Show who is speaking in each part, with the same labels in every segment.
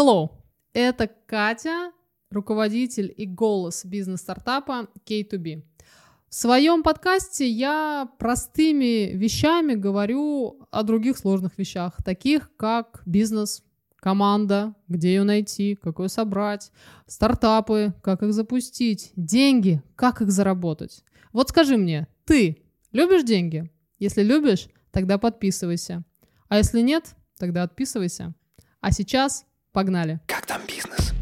Speaker 1: Hello, это Катя, руководитель и голос бизнес-стартапа K2B. В своем подкасте я простыми вещами говорю о других сложных вещах, таких как бизнес, команда, где ее найти, как ее собрать, стартапы, как их запустить, деньги, как их заработать. Вот скажи мне, ты любишь деньги? Если любишь, тогда подписывайся. А если нет, тогда отписывайся. А сейчас погнали.
Speaker 2: Как там бизнес?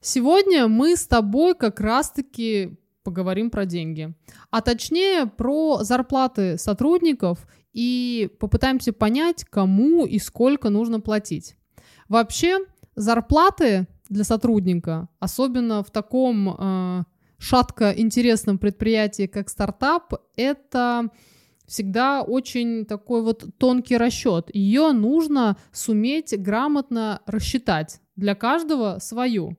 Speaker 1: Сегодня мы с тобой как раз-таки поговорим про деньги. А точнее про зарплаты сотрудников и попытаемся понять, кому и сколько нужно платить. Вообще, зарплаты для сотрудника, особенно в таком э, шатко интересном предприятии, как стартап, это всегда очень такой вот тонкий расчет. Ее нужно суметь грамотно рассчитать. Для каждого свою.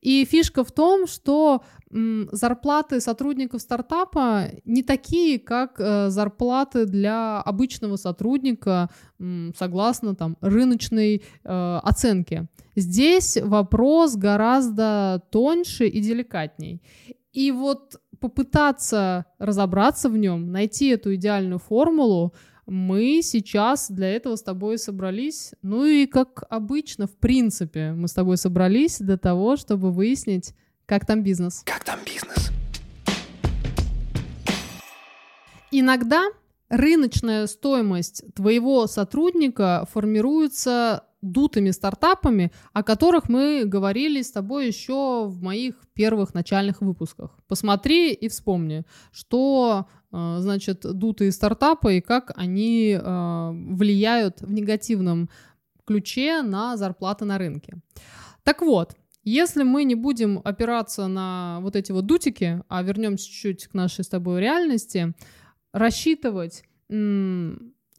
Speaker 1: И фишка в том, что м, зарплаты сотрудников стартапа не такие, как э, зарплаты для обычного сотрудника, м, согласно там рыночной э, оценке. Здесь вопрос гораздо тоньше и деликатней. И вот попытаться разобраться в нем, найти эту идеальную формулу, мы сейчас для этого с тобой собрались. Ну и как обычно, в принципе, мы с тобой собрались для того, чтобы выяснить, как там бизнес.
Speaker 2: Как там бизнес?
Speaker 1: Иногда рыночная стоимость твоего сотрудника формируется дутыми стартапами, о которых мы говорили с тобой еще в моих первых начальных выпусках. Посмотри и вспомни, что э, значит дутые стартапы и как они э, влияют в негативном ключе на зарплаты на рынке. Так вот, если мы не будем опираться на вот эти вот дутики, а вернемся чуть-чуть к нашей с тобой реальности, рассчитывать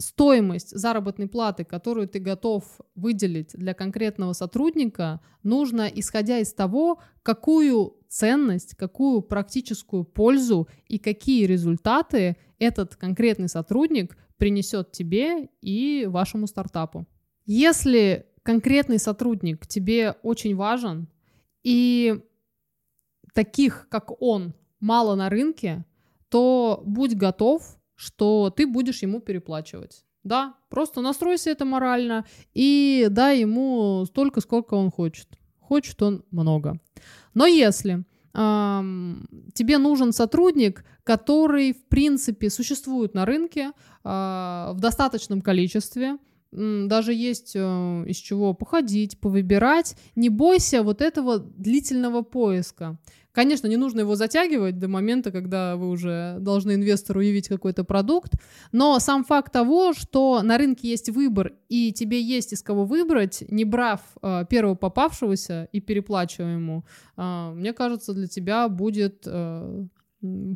Speaker 1: стоимость заработной платы, которую ты готов выделить для конкретного сотрудника, нужно исходя из того, какую ценность, какую практическую пользу и какие результаты этот конкретный сотрудник принесет тебе и вашему стартапу. Если конкретный сотрудник тебе очень важен, и таких, как он, мало на рынке, то будь готов что ты будешь ему переплачивать. Да, просто настройся это морально и дай ему столько, сколько он хочет. Хочет он много. Но если тебе нужен сотрудник, который, в принципе, существует на рынке э, в достаточном количестве, даже есть э, из чего походить, повыбирать. Не бойся вот этого длительного поиска. Конечно, не нужно его затягивать до момента, когда вы уже должны инвестору явить какой-то продукт, но сам факт того, что на рынке есть выбор и тебе есть из кого выбрать, не брав э, первого попавшегося и переплачивая ему, э, мне кажется, для тебя будет э,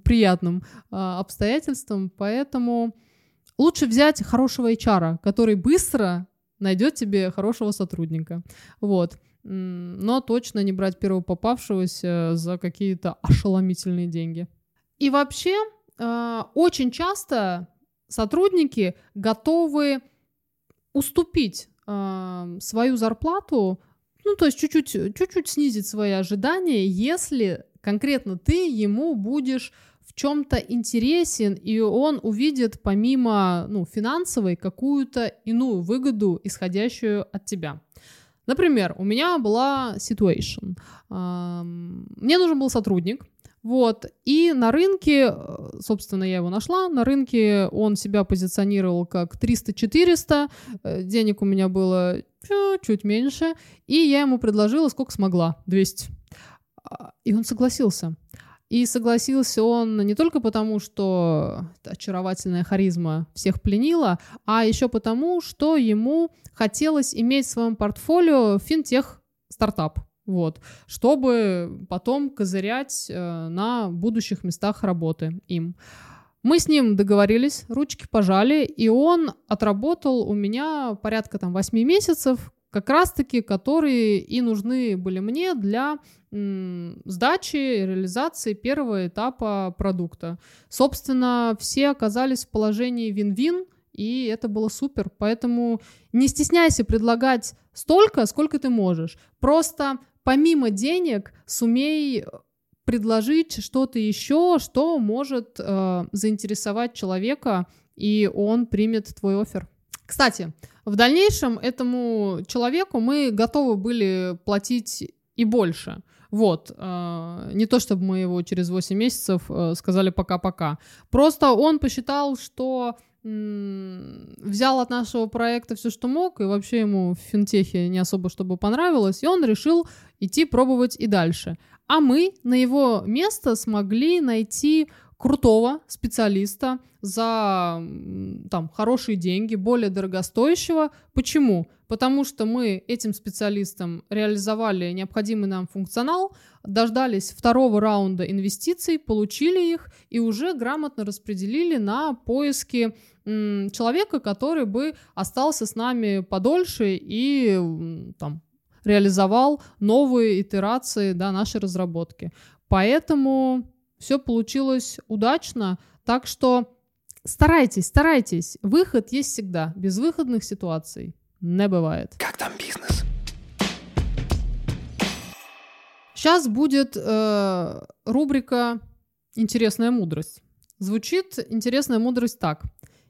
Speaker 1: приятным э, обстоятельством, поэтому лучше взять хорошего HR, который быстро найдет тебе хорошего сотрудника. Вот но точно не брать первого попавшегося за какие-то ошеломительные деньги. И вообще, э, очень часто сотрудники готовы уступить э, свою зарплату, ну, то есть чуть-чуть, чуть-чуть снизить свои ожидания, если конкретно ты ему будешь в чем-то интересен, и он увидит помимо ну, финансовой какую-то иную выгоду, исходящую от тебя. Например, у меня была situation. Мне нужен был сотрудник, вот, и на рынке, э, собственно, я его нашла, на рынке он себя позиционировал как 300-400, э, денег у меня было чуть меньше, и я ему предложила, сколько смогла, 200. А, и он согласился. И согласился он не только потому, что очаровательная харизма всех пленила, а еще потому, что ему хотелось иметь в своем портфолио финтех стартап. Вот, чтобы потом козырять э, на будущих местах работы им. Мы с ним договорились, ручки пожали, и он отработал у меня порядка там 8 месяцев, как раз-таки, которые и нужны были мне для сдачи, реализации первого этапа продукта. Собственно, все оказались в положении вин-вин, и это было супер. Поэтому не стесняйся предлагать столько, сколько ты можешь. Просто помимо денег сумей предложить что-то еще, что может э, заинтересовать человека, и он примет твой офер. Кстати, в дальнейшем этому человеку мы готовы были платить и больше. Вот, э, не то чтобы мы его через 8 месяцев э, сказали пока-пока. Просто он посчитал, что взял от нашего проекта все, что мог, и вообще ему в финтехе не особо чтобы понравилось, и он решил идти пробовать и дальше. А мы на его место смогли найти крутого специалиста за там, хорошие деньги, более дорогостоящего. Почему? Потому что мы этим специалистам реализовали необходимый нам функционал, дождались второго раунда инвестиций, получили их и уже грамотно распределили на поиски человека, который бы остался с нами подольше и там реализовал новые итерации да, нашей разработки. Поэтому все получилось удачно. Так что старайтесь, старайтесь. Выход есть всегда. Безвыходных ситуаций не бывает.
Speaker 2: Как там бизнес?
Speaker 1: Сейчас будет э, рубрика «Интересная мудрость». Звучит интересная мудрость так.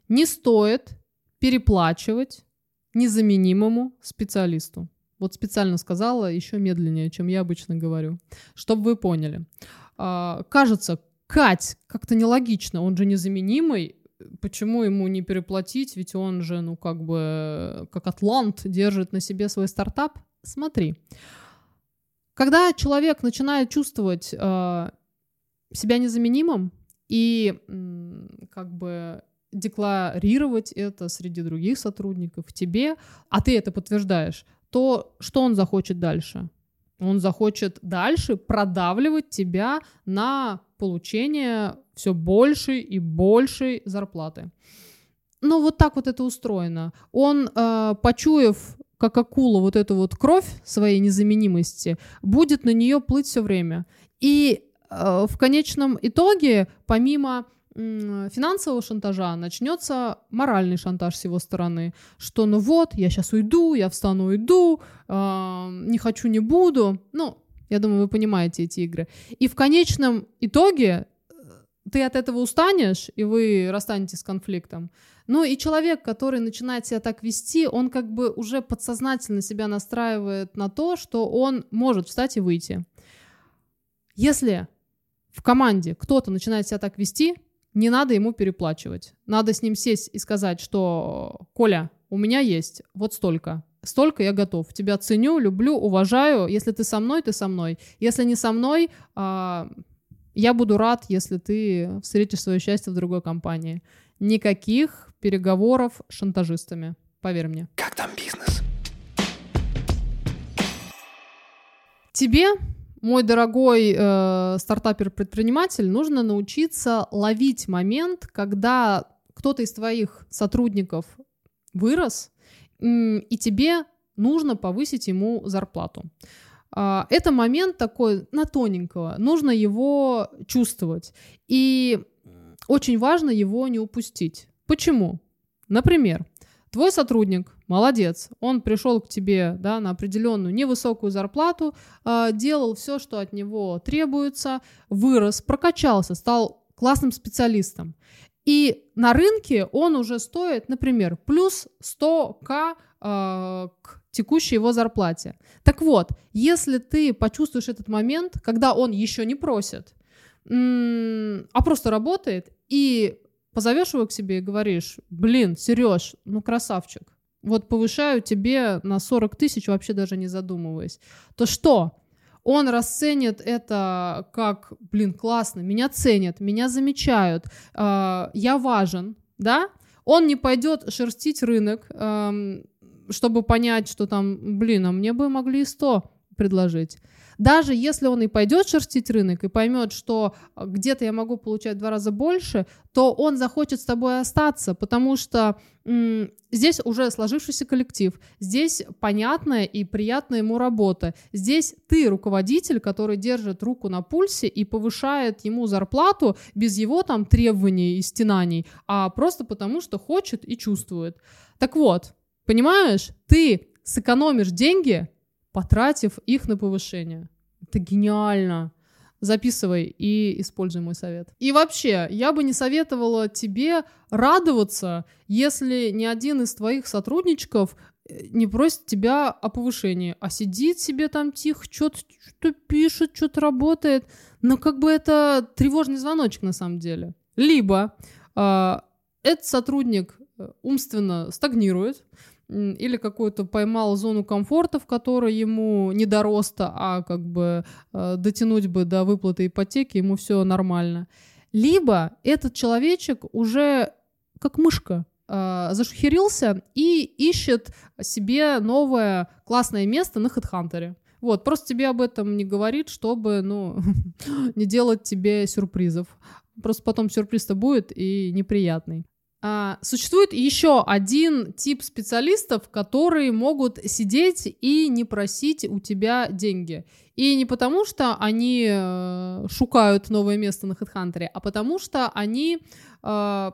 Speaker 1: Не стоит переплачивать незаменимому специалисту. Вот специально сказала еще медленнее, чем я обычно говорю, чтобы вы поняли. А, кажется, Кать как-то нелогично, он же незаменимый, почему ему не переплатить, ведь он же, ну, как бы, как атлант, держит на себе свой стартап. Смотри, когда человек начинает чувствовать э, себя незаменимым и как бы декларировать это среди других сотрудников тебе, а ты это подтверждаешь, то что он захочет дальше? Он захочет дальше продавливать тебя на получение все большей и большей зарплаты. Ну, вот так вот это устроено. Он, э, почуяв, как акула, вот эту вот кровь своей незаменимости, будет на нее плыть все время. И э, в конечном итоге, помимо финансового шантажа начнется моральный шантаж с его стороны, что ну вот, я сейчас уйду, я встану, уйду, э, не хочу, не буду. Ну, я думаю, вы понимаете эти игры. И в конечном итоге э, ты от этого устанешь, и вы расстанетесь с конфликтом. Ну и человек, который начинает себя так вести, он как бы уже подсознательно себя настраивает на то, что он может встать и выйти. Если в команде кто-то начинает себя так вести, не надо ему переплачивать. Надо с ним сесть и сказать, что «Коля, у меня есть вот столько, столько я готов. Тебя ценю, люблю, уважаю. Если ты со мной, ты со мной. Если не со мной, а, я буду рад, если ты встретишь свое счастье в другой компании. Никаких переговоров с шантажистами, поверь мне.
Speaker 2: Как там бизнес?
Speaker 1: Тебе мой дорогой э, стартапер-предприниматель, нужно научиться ловить момент, когда кто-то из твоих сотрудников вырос, и тебе нужно повысить ему зарплату. Э, это момент такой на тоненького, нужно его чувствовать. И очень важно его не упустить. Почему? Например, Твой сотрудник, молодец, он пришел к тебе да, на определенную невысокую зарплату, э, делал все, что от него требуется, вырос, прокачался, стал классным специалистом. И на рынке он уже стоит, например, плюс 100к э, к текущей его зарплате. Так вот, если ты почувствуешь этот момент, когда он еще не просит, а просто работает, и позовешь его к себе и говоришь, блин, Сереж, ну красавчик, вот повышаю тебе на 40 тысяч, вообще даже не задумываясь, то что? Он расценит это как, блин, классно, меня ценят, меня замечают, э, я важен, да? Он не пойдет шерстить рынок, э, чтобы понять, что там, блин, а мне бы могли и 100 предложить. Даже если он и пойдет шерстить рынок и поймет, что а, где-то я могу получать в два раза больше, то он захочет с тобой остаться, потому что м- здесь уже сложившийся коллектив, здесь понятная и приятная ему работа, здесь ты руководитель, который держит руку на пульсе и повышает ему зарплату без его там требований и стенаний, а просто потому, что хочет и чувствует. Так вот, понимаешь, ты сэкономишь деньги, потратив их на повышение. Это гениально. Записывай и используй мой совет. И вообще, я бы не советовала тебе радоваться, если ни один из твоих сотрудничков э, не просит тебя о повышении, а сидит себе там тихо, что-то что пишет, что-то работает. Но как бы это тревожный звоночек на самом деле. Либо э, этот сотрудник э, умственно стагнирует, или какую-то поймал зону комфорта, в которой ему не до роста, а как бы э, дотянуть бы до выплаты ипотеки, ему все нормально. Либо этот человечек уже как мышка э, зашухерился и ищет себе новое классное место на HeadHunter. Вот, просто тебе об этом не говорит, чтобы, ну, не делать тебе сюрпризов. Просто потом сюрприз-то будет и неприятный. А, существует еще один тип специалистов, которые могут сидеть и не просить у тебя деньги. И не потому, что они э, шукают новое место на HeadHunter, а потому что они э,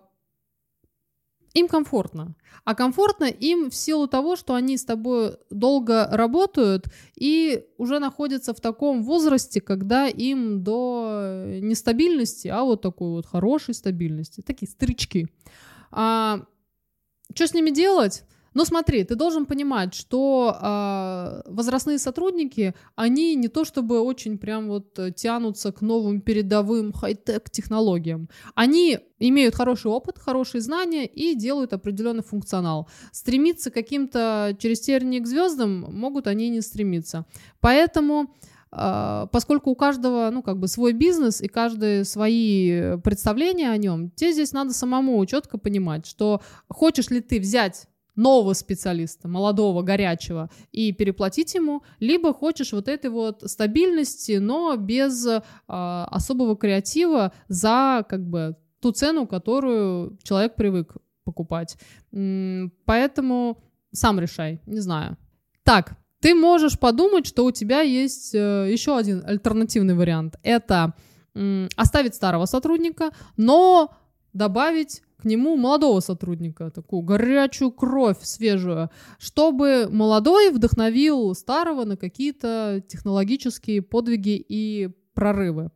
Speaker 1: им комфортно. А комфортно им в силу того, что они с тобой долго работают и уже находятся в таком возрасте, когда им до нестабильности, а вот такой вот хорошей стабильности, такие старички. А, что с ними делать? Но смотри, ты должен понимать, что э, возрастные сотрудники, они не то чтобы очень прям вот тянутся к новым передовым хай-тек технологиям. Они имеют хороший опыт, хорошие знания и делают определенный функционал. Стремиться каким-то через тернии к звездам могут они не стремиться. Поэтому а, поскольку у каждого, ну, как бы свой бизнес и каждые свои представления о нем, тебе здесь надо самому четко понимать, что хочешь ли ты взять нового специалиста, молодого, горячего, и переплатить ему, либо хочешь вот этой вот стабильности, но без э, особого креатива за как бы ту цену, которую человек привык покупать. Поэтому сам решай, не знаю. Так, ты можешь подумать, что у тебя есть э, еще один альтернативный вариант. Это оставить старого сотрудника, но добавить к нему молодого сотрудника, такую горячую кровь свежую, чтобы молодой вдохновил старого на какие-то технологические подвиги и прорывы.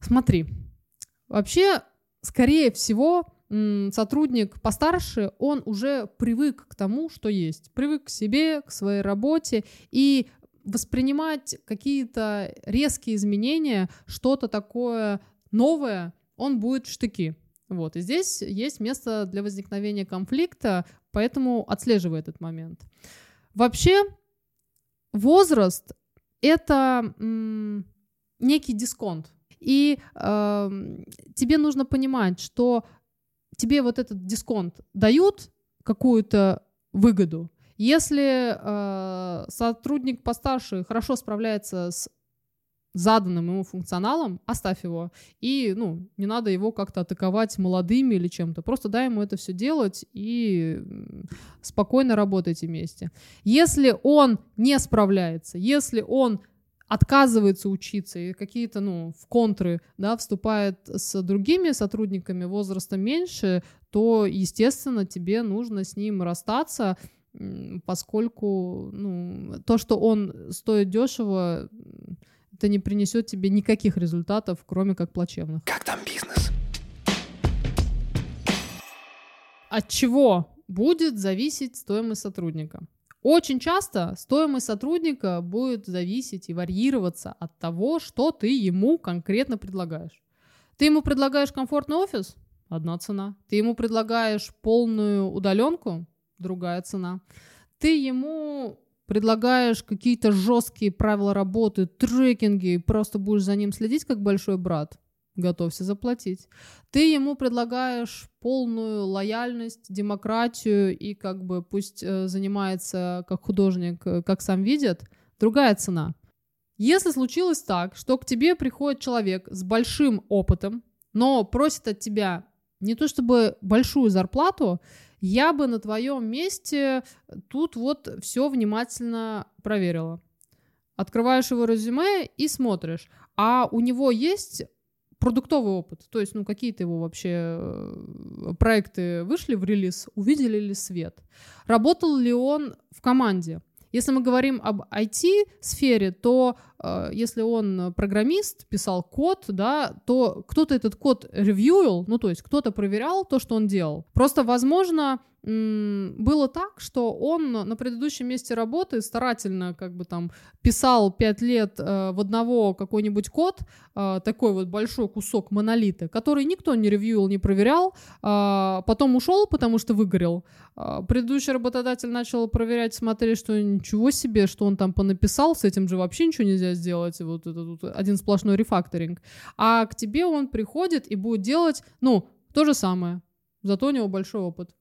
Speaker 1: Смотри, вообще, скорее всего, сотрудник постарше, он уже привык к тому, что есть, привык к себе, к своей работе и воспринимать какие-то резкие изменения, что-то такое новое, он будет в штыки. Вот, и здесь есть место для возникновения конфликта, поэтому отслеживай этот момент. Вообще, возраст — это м, некий дисконт. И э, тебе нужно понимать, что тебе вот этот дисконт дают какую-то выгоду. Если э, сотрудник постарше хорошо справляется с заданным ему функционалом, оставь его. И, ну, не надо его как-то атаковать молодыми или чем-то. Просто дай ему это все делать и спокойно работайте вместе. Если он не справляется, если он отказывается учиться и какие-то, ну, в контры, да, вступает с другими сотрудниками возрастом меньше, то, естественно, тебе нужно с ним расстаться, поскольку, ну, то, что он стоит дешево, это не принесет тебе никаких результатов, кроме как плачевных.
Speaker 2: Как там бизнес?
Speaker 1: От чего будет зависеть стоимость сотрудника? Очень часто стоимость сотрудника будет зависеть и варьироваться от того, что ты ему конкретно предлагаешь. Ты ему предлагаешь комфортный офис – одна цена. Ты ему предлагаешь полную удаленку – другая цена. Ты ему предлагаешь какие-то жесткие правила работы, трекинги, просто будешь за ним следить как большой брат – готовься заплатить. Ты ему предлагаешь полную лояльность, демократию и как бы пусть э, занимается как художник, э, как сам видит, другая цена. Если случилось так, что к тебе приходит человек с большим опытом, но просит от тебя не то чтобы большую зарплату, я бы на твоем месте тут вот все внимательно проверила. Открываешь его резюме и смотришь, а у него есть продуктовый опыт, то есть, ну, какие-то его вообще э, проекты вышли в релиз, увидели ли свет, работал ли он в команде, если мы говорим об IT-сфере, то если он программист, писал код, да, то кто-то этот код ревьюил, ну то есть кто-то проверял то, что он делал. Просто, возможно, было так, что он на предыдущем месте работы старательно как бы там писал пять лет э, в одного какой-нибудь код, э, такой вот большой кусок монолита, который никто не ревьюил, не проверял, э, потом ушел, потому что выгорел. Э, предыдущий работодатель начал проверять, смотреть, что ничего себе, что он там понаписал, с этим же вообще ничего нельзя сделать, вот это вот один сплошной рефакторинг. А к тебе он приходит и будет делать, ну, то же самое, зато у него большой опыт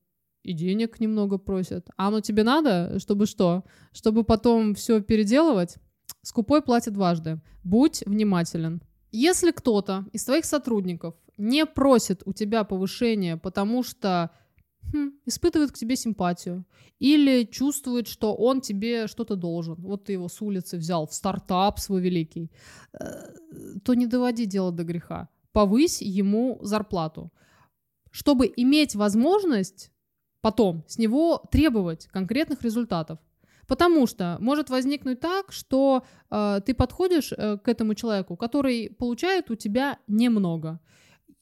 Speaker 1: и денег немного просят. А оно тебе надо, чтобы что? Чтобы потом все переделывать? Скупой платит дважды. Будь внимателен. Если кто-то из твоих сотрудников не просит у тебя повышения, потому что хм, испытывает к тебе симпатию или чувствует, что он тебе что-то должен, вот ты его с улицы взял в стартап свой великий, э, то не доводи дело до греха. Повысь ему зарплату. Чтобы иметь возможность потом с него требовать конкретных результатов. Потому что может возникнуть так, что э, ты подходишь э, к этому человеку, который получает у тебя немного,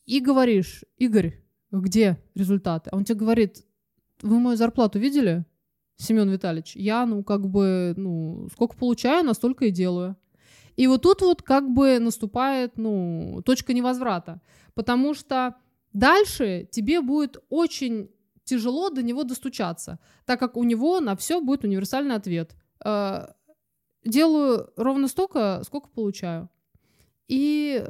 Speaker 1: и говоришь, Игорь, где результаты? А он тебе говорит, вы мою зарплату видели, Семен Витальевич? Я, ну, как бы, ну, сколько получаю, настолько и делаю. И вот тут вот как бы наступает, ну, точка невозврата. Потому что дальше тебе будет очень тяжело до него достучаться, так как у него на все будет универсальный ответ. Э, делаю ровно столько, сколько получаю. И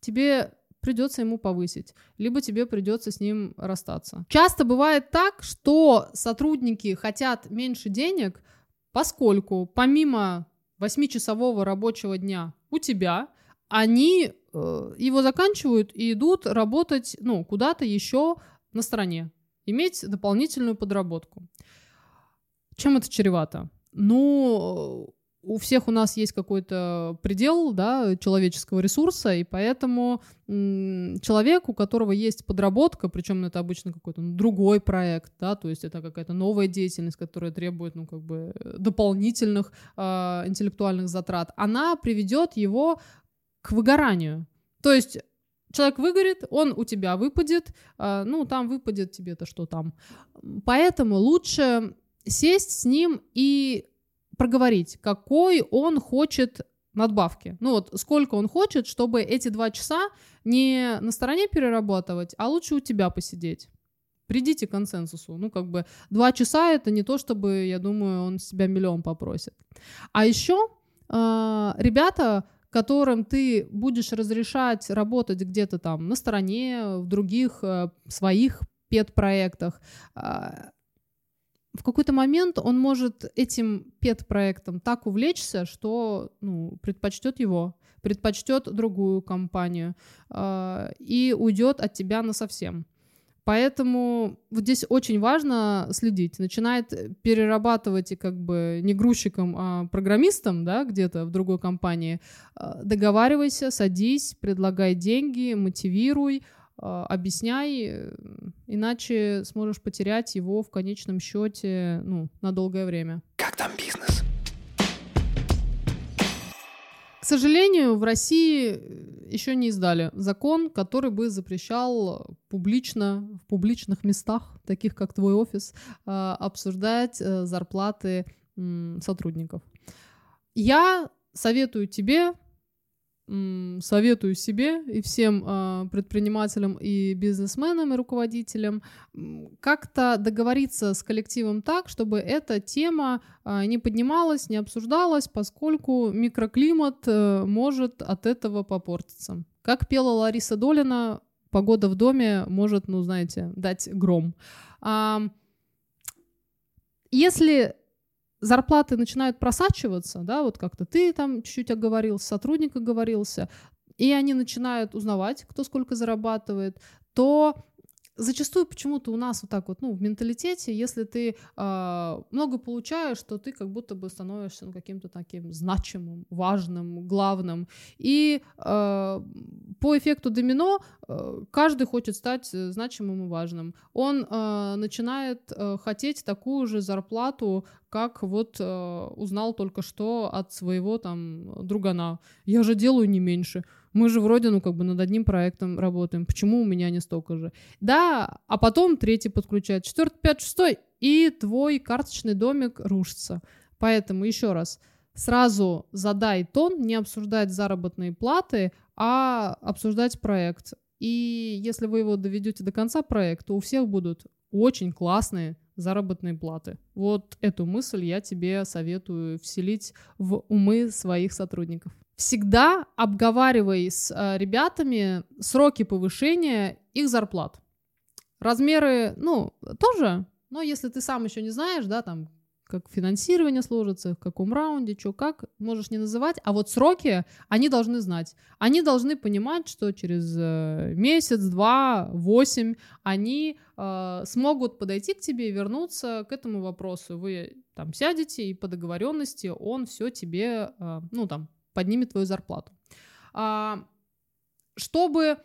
Speaker 1: тебе придется ему повысить, либо тебе придется с ним расстаться. Часто бывает так, что сотрудники хотят меньше денег, поскольку помимо 8-часового рабочего дня у тебя, они э, его заканчивают и идут работать ну, куда-то еще на стороне, иметь дополнительную подработку. Чем это чревато? Ну, у всех у нас есть какой-то предел да, человеческого ресурса, и поэтому человек, у которого есть подработка, причем это обычно какой-то ну, другой проект, да, то есть это какая-то новая деятельность, которая требует ну, как бы дополнительных э, интеллектуальных затрат, она приведет его к выгоранию. То есть человек выгорит, он у тебя выпадет, а, ну, там выпадет тебе-то что там. Поэтому лучше сесть с ним и проговорить, какой он хочет надбавки. Ну вот, сколько он хочет, чтобы эти два часа не на стороне перерабатывать, а лучше у тебя посидеть. Придите к консенсусу. Ну, как бы два часа это не то, чтобы, я думаю, он с тебя миллион попросит. А еще э, а, ребята которым ты будешь разрешать работать где-то там на стороне, в других э, своих пет-проектах, а, в какой-то момент он может этим пет-проектом так увлечься, что ну, предпочтет его, предпочтет другую компанию э, и уйдет от тебя на совсем. Поэтому вот здесь очень важно следить. Начинает перерабатывать и как бы не грузчиком, а программистом, да, где-то в другой компании. А, договаривайся, садись, предлагай деньги, мотивируй, объясняй, иначе сможешь потерять его в конечном счете ну, на долгое время. Как там бизнес? К сожалению, в России э, еще не издали закон, который бы запрещал публично, в публичных местах, таких как твой офис, а, обсуждать э, зарплаты сотрудников. Я советую тебе советую себе и всем э, предпринимателям и бизнесменам и руководителям как-то договориться с коллективом так, чтобы эта тема э, не поднималась, не обсуждалась, поскольку микроклимат э, может от этого попортиться. Как пела Лариса Долина, погода в доме может, ну знаете, дать гром. А, если зарплаты начинают просачиваться, да, вот как-то ты там чуть-чуть оговорился, сотрудник оговорился, и они начинают узнавать, кто сколько зарабатывает, то зачастую почему-то у нас вот так вот, ну, в менталитете, если ты э, много получаешь, то ты как будто бы становишься ну, каким-то таким значимым, важным, главным. И э, по эффекту домино э, каждый хочет стать э, значимым и важным. Он э, начинает э, хотеть такую же зарплату, как вот э, узнал только что от своего там другана. Я же делаю не меньше. Мы же вроде, ну, как бы над одним проектом работаем. Почему у меня не столько же? Да, а потом третий подключает, четвертый, пятый, шестой, и твой карточный домик рушится. Поэтому еще раз, сразу задай тон, не обсуждать заработные платы, а обсуждать проект. И если вы его доведете до конца проекта, у всех будут очень классные заработные платы. Вот эту мысль я тебе советую вселить в умы своих сотрудников. Всегда обговаривай с э, ребятами сроки повышения их зарплат. Размеры, ну, тоже, но если ты сам еще не знаешь, да, там, как финансирование сложится, в каком раунде, что как, можешь не называть, а вот сроки они должны знать. Они должны понимать, что через э, месяц, два, восемь они э, смогут подойти к тебе и вернуться к этому вопросу. Вы там сядете и по договоренности он все тебе, э, ну там, поднимет твою зарплату. А, чтобы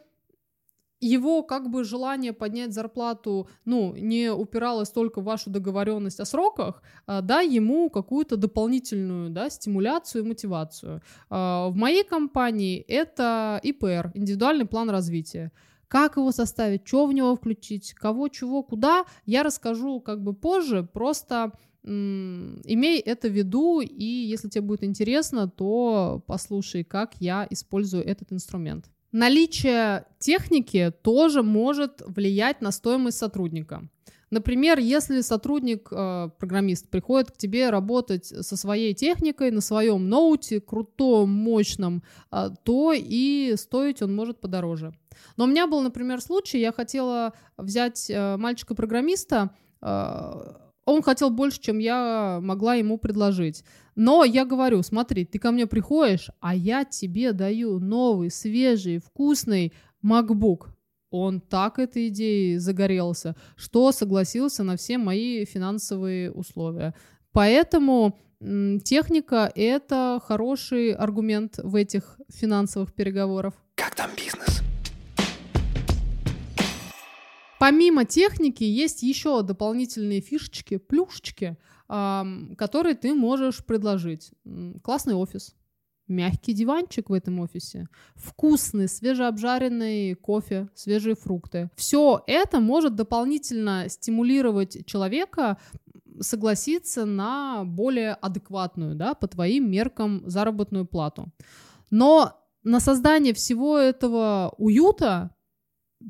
Speaker 1: его как бы желание поднять зарплату, ну, не упиралось только в вашу договоренность о сроках, а, дай ему какую-то дополнительную, да, стимуляцию и мотивацию. А, в моей компании это ИПР, индивидуальный план развития. Как его составить, что в него включить, кого, чего, куда, я расскажу как бы позже, просто имей это в виду, и если тебе будет интересно, то послушай, как я использую этот инструмент. Наличие техники тоже может влиять на стоимость сотрудника. Например, если сотрудник, э, программист, приходит к тебе работать со своей техникой на своем ноуте, крутом, мощном, э, то и стоить он может подороже. Но у меня был, например, случай, я хотела взять э, мальчика-программиста, он хотел больше, чем я могла ему предложить. Но я говорю, смотри, ты ко мне приходишь, а я тебе даю новый, свежий, вкусный MacBook. Он так этой идеей загорелся, что согласился на все мои финансовые условия. Поэтому техника — это хороший аргумент в этих финансовых переговорах.
Speaker 2: Как там бизнес?
Speaker 1: Помимо техники есть еще дополнительные фишечки, плюшечки, которые ты можешь предложить. Классный офис, мягкий диванчик в этом офисе, вкусный свежеобжаренный кофе, свежие фрукты. Все это может дополнительно стимулировать человека согласиться на более адекватную, да, по твоим меркам заработную плату. Но на создание всего этого уюта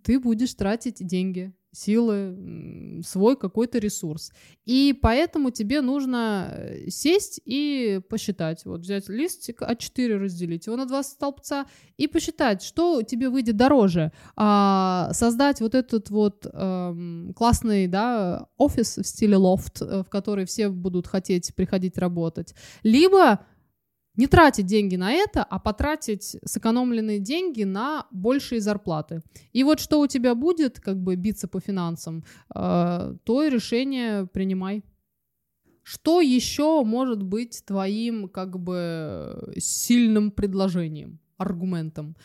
Speaker 1: ты будешь тратить деньги, силы, свой какой-то ресурс. И поэтому тебе нужно э, сесть и посчитать. Вот взять листик А4, разделить его на два столбца и посчитать, что тебе выйдет дороже. А, создать вот этот вот эм, классный да, офис в стиле лофт, э, в который все будут хотеть приходить работать. Либо не тратить деньги на это, а потратить сэкономленные деньги на большие зарплаты. И вот что у тебя будет, как бы биться по финансам, э, то решение принимай. Что еще может быть твоим как бы сильным предложением, аргументом?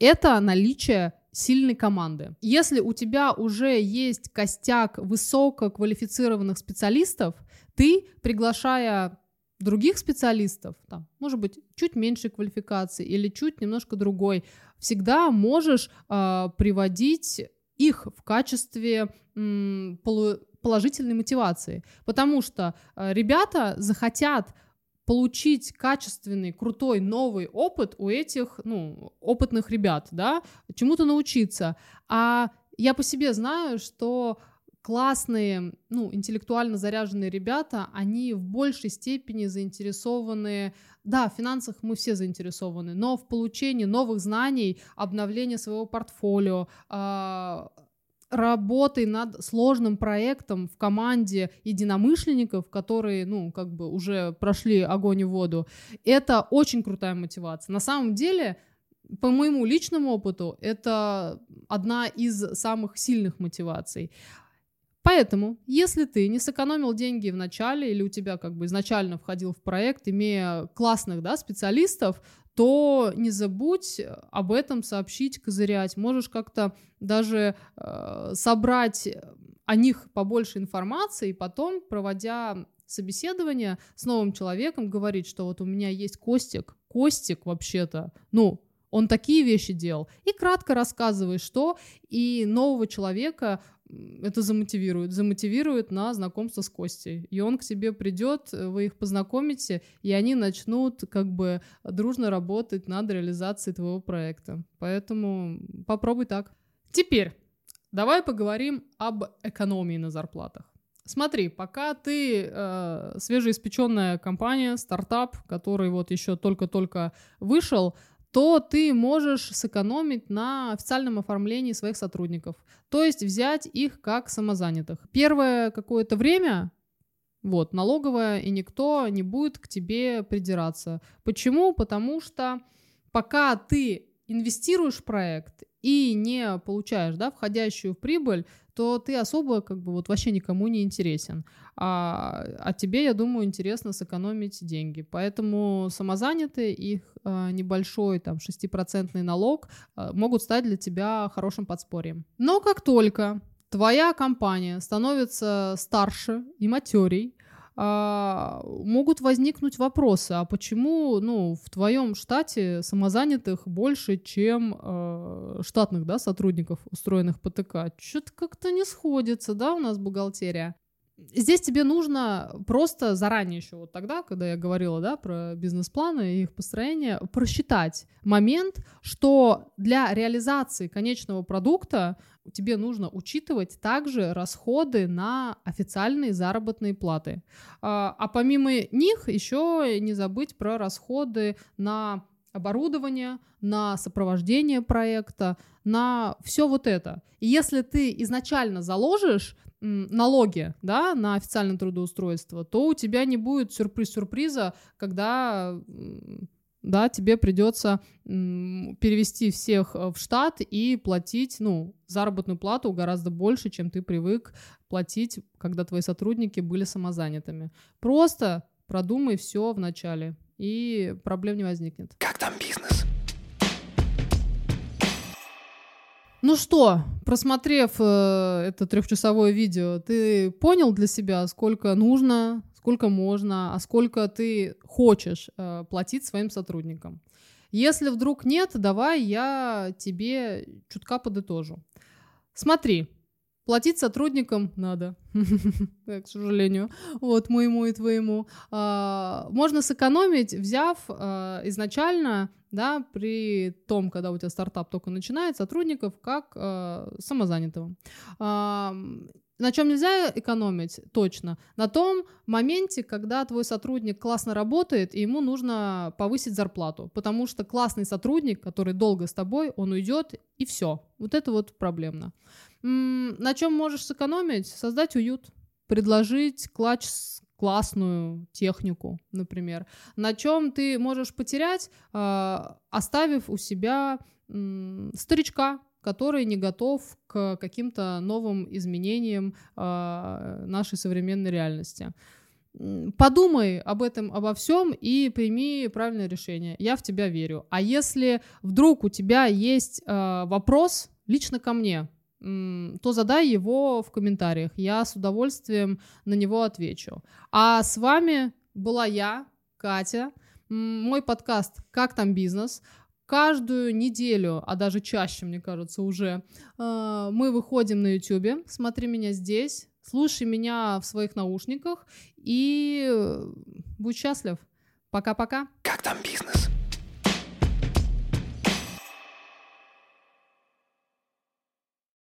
Speaker 1: Это наличие сильной команды. Если у тебя уже есть костяк высококвалифицированных специалистов, ты, приглашая других специалистов, там, может быть, чуть меньше квалификации или чуть немножко другой, всегда можешь э, приводить их в качестве м, положительной мотивации, потому что э, ребята захотят получить качественный, крутой, новый опыт у этих, ну, опытных ребят, да, чему-то научиться. А я по себе знаю, что классные, ну, интеллектуально заряженные ребята, они в большей степени заинтересованы, да, в финансах мы все заинтересованы, но в получении новых знаний, обновлении своего портфолио, э, работой над сложным проектом в команде единомышленников, которые, ну, как бы уже прошли огонь и воду, это очень крутая мотивация. На самом деле, по моему личному опыту, это одна из самых сильных мотиваций. Поэтому, если ты не сэкономил деньги в начале или у тебя как бы изначально входил в проект, имея классных да, специалистов, то не забудь об этом сообщить, козырять. Можешь как-то даже э, собрать о них побольше информации, и потом, проводя собеседование с новым человеком, говорить, что вот у меня есть Костик, Костик вообще-то, ну, он такие вещи делал. И кратко рассказывай, что, и нового человека это замотивирует, замотивирует на знакомство с Костей. И он к тебе придет, вы их познакомите, и они начнут как бы дружно работать над реализацией твоего проекта. Поэтому попробуй так. Теперь давай поговорим об экономии на зарплатах. Смотри, пока ты э, свежеиспеченная компания, стартап, который вот еще только-только вышел, то ты можешь сэкономить на официальном оформлении своих сотрудников. То есть взять их как самозанятых. Первое какое-то время вот, налоговая, и никто не будет к тебе придираться. Почему? Потому что пока ты инвестируешь в проект и не получаешь, да, входящую в прибыль, то ты особо как бы вот вообще никому не интересен. А, а тебе, я думаю, интересно сэкономить деньги. Поэтому самозанятые, их э, небольшой там 6% налог э, могут стать для тебя хорошим подспорьем. Но как только твоя компания становится старше и матерей, а, могут возникнуть вопросы, а почему ну, в твоем штате самозанятых больше, чем э, штатных да, сотрудников, устроенных по ТК? Что-то как-то не сходится, да, у нас бухгалтерия. Здесь тебе нужно просто заранее еще вот тогда, когда я говорила, да, про бизнес-планы и их построение, просчитать момент, что для реализации конечного продукта тебе нужно учитывать также расходы на официальные заработные платы. А, а помимо них еще не забыть про расходы на оборудование, на сопровождение проекта, на все вот это. И если ты изначально заложишь налоги да, на официальное трудоустройство, то у тебя не будет сюрприз-сюрприза, когда да, тебе придется перевести всех э, в штат и платить, ну, заработную плату гораздо больше, чем ты привык платить, когда твои сотрудники были самозанятыми. Просто продумай все в начале, и проблем не возникнет.
Speaker 2: Как там бизнес?
Speaker 1: Ну что, просмотрев э, это трехчасовое видео, ты понял для себя, сколько нужно, сколько можно, а сколько ты хочешь э, платить своим сотрудникам? Если вдруг нет, давай я тебе чутка подытожу. Смотри, Платить сотрудникам надо, к сожалению, вот моему и твоему. А, можно сэкономить, взяв а, изначально, да, при том, когда у тебя стартап только начинает, сотрудников как а, самозанятого. На чем нельзя экономить точно? На том моменте, когда твой сотрудник классно работает, и ему нужно повысить зарплату. Потому что классный сотрудник, который долго с тобой, он уйдет, и все. Вот это вот проблемно. На чем можешь сэкономить? Создать уют, предложить клатч классную технику, например. На чем ты можешь потерять, а, оставив у себя старичка, который не готов к каким-то новым изменениям а, нашей современной реальности. Подумай об этом, обо всем и прими правильное решение. Я в тебя верю. А если вдруг у тебя есть э, вопрос лично ко мне, то задай его в комментариях. Я с удовольствием на него отвечу. А с вами была я, Катя, мой подкаст «Как там бизнес?». Каждую неделю, а даже чаще, мне кажется, уже, э, мы выходим на YouTube. Смотри меня здесь, слушай меня в своих наушниках и будь счастлив. Пока-пока.
Speaker 2: Как там бизнес?